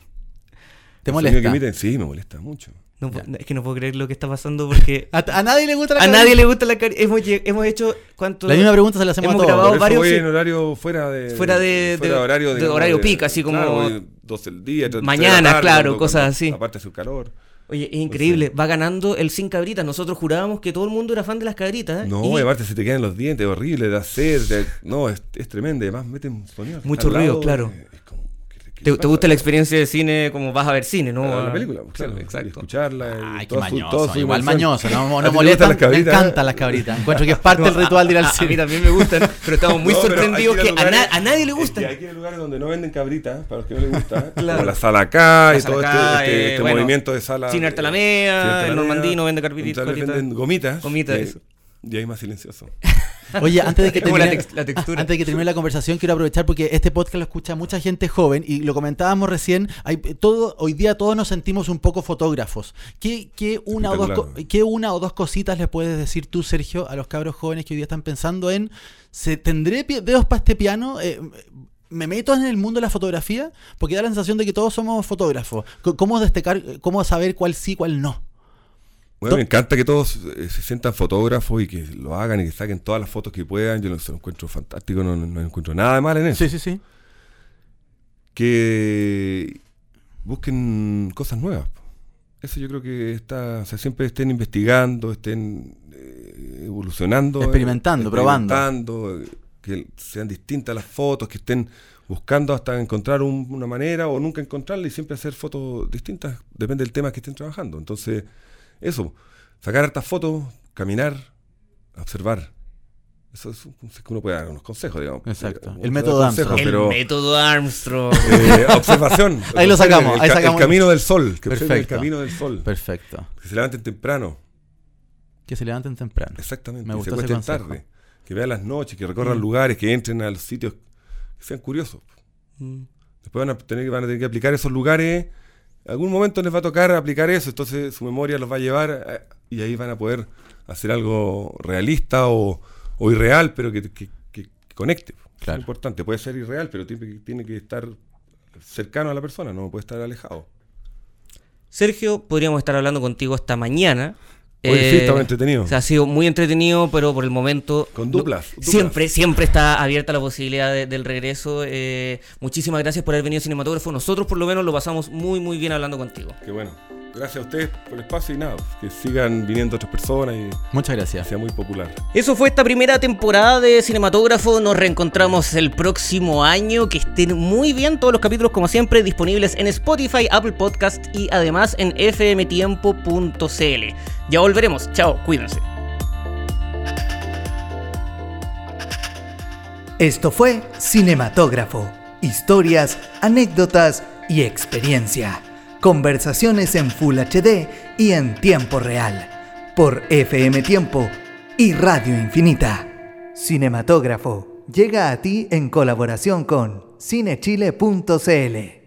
¿Te El sonido molesta? que emiten, sí, me molesta mucho. No puedo- es que no puedo creer lo que está pasando porque *laughs* ¿A, a nadie le gusta la a nadie le gusta la cari- Hemos, hemos hecho cuánto. La misma pregunta se la hacemos Hemos a todos. grabado Por eso varios en horario fuera de... Fuera de- de- horario, de horario peak, así como- claro, voy 12 del día, 3 de la Mañana, tarde, claro, cuando- cosas así. Aparte hace calor. Oye, es increíble. Va ganando el sin cabritas. Nosotros jurábamos que todo el mundo era fan de las cabritas. ¿eh? No, Y aparte se te quedan los dientes, horrible, da sed, te- no, es, es tremendo, además meten sonido. Mucho ruido, lado, claro. eh, es como, ¿qué- qué ¿Te, gusta la experiencia de cine como vas a ver cine, no? Ah, la Ah, película, claro, exacto. y escucharla. y Ay, qué mañoso. su igual mañoso. No, *laughs* ¿A no molestan. Me cabritas? encantan las cabritas. Encuentro que es parte *laughs* del ritual de ir al A mí cine. también me gustan, pero estamos muy *laughs* No, pero sorprendidos hay que a, na- a nadie le es que gustan. hay que ir a lugares donde no venden cabritas, para los que no les gusta. Claro. Como la sala acá La y sala todo acá, este, este- eh, este bueno, movimiento de sala. Cine el Alameda, Normandino vende cositas. venden gomitas. Gomitas, eso. Y ahí más silencioso. *laughs* Oye, antes de que termine, tex- la textura. antes de que termine la conversación, quiero aprovechar porque este podcast lo escucha mucha gente joven y lo comentábamos recién. Hay, todo, hoy día todos nos sentimos un poco fotógrafos. ¿Qué, qué una o dos, co- Espectacular. ¿Qué una o dos cositas les puedes decir tú, Sergio, a los cabros jóvenes que hoy día están pensando en ¿se tendré dedos para este piano? Eh, ¿Me meto en el mundo de la fotografía? Porque da la sensación de que todos somos fotógrafos. ¿Cómo destacar, cómo saber cuál sí, cuál no? Bueno, me encanta que todos eh, se sientan fotógrafos y que lo hagan y que saquen todas las fotos que puedan. Yo lo, se lo encuentro fantástico, no, no- no encuentro nada de mal en eso. Sí, sí, sí. Que busquen cosas nuevas. Eso yo creo que está, o sea, siempre estén investigando, estén eh, evolucionando. eh, Experimentando, probando. experimentando, eh, que sean distintas las fotos, que estén buscando hasta encontrar un- una manera o nunca encontrarla y siempre hacer fotos distintas, depende del tema que estén trabajando. Entonces, eso, sacar hartas fotos, caminar, observar. Eso es un que uno puede dar unos consejos, digamos. Exacto. Eh, El método Armstrong. El método Armstrong. *laughs* eh, observación. *laughs* Ahí lo sacamos, El, ahí ca- sacamos. el camino del sol. Que observen el Perfecto. camino del sol. Perfecto. Que se levanten temprano. Que se levanten temprano. Exactamente. Me gustó se ese tarde. Que vean las noches, que recorran lugares, que entren a los sitios, que sean curiosos. Mm. Después van a tener, van a tener que aplicar esos lugares. Algún momento les va a tocar aplicar eso, entonces su memoria los va a llevar eh, y ahí van a poder hacer algo realista o, o irreal, pero que, que- que- que conecte. Claro. Es importante, puede ser irreal, pero tiene, que- tiene que estar cercano a la persona, no puede estar alejado. Sergio, podríamos estar hablando contigo hasta mañana. Eh, Oye, sí, estaba entretenido. o sea, ha sido muy entretenido, pero por el momento. Con no- duplas, duplas. Siempre, siempre está abierta la posibilidad de- del regreso. Eh, muchísimas gracias por haber venido cinematógrafo. Nosotros, por lo menos, lo pasamos muy, muy bien hablando contigo. Qué bueno. Gracias a ustedes por el espacio y nada, que sigan viniendo otras personas y Muchas gracias. sea muy popular. Eso fue esta primera temporada de Cinematógrafo. Nos reencontramos el próximo año. Que estén muy bien todos los capítulos, como siempre, disponibles en Spotify, Apple Podcast y además en fmtiempo.cl. Ya volveremos. Chao, cuídense. Esto fue Cinematógrafo. Historias, anécdotas y experiencia. Conversaciones en Full HD y en tiempo real. Por FM Tiempo y Radio Infinita. Cinematógrafo llega a ti en colaboración con cinechile.cl.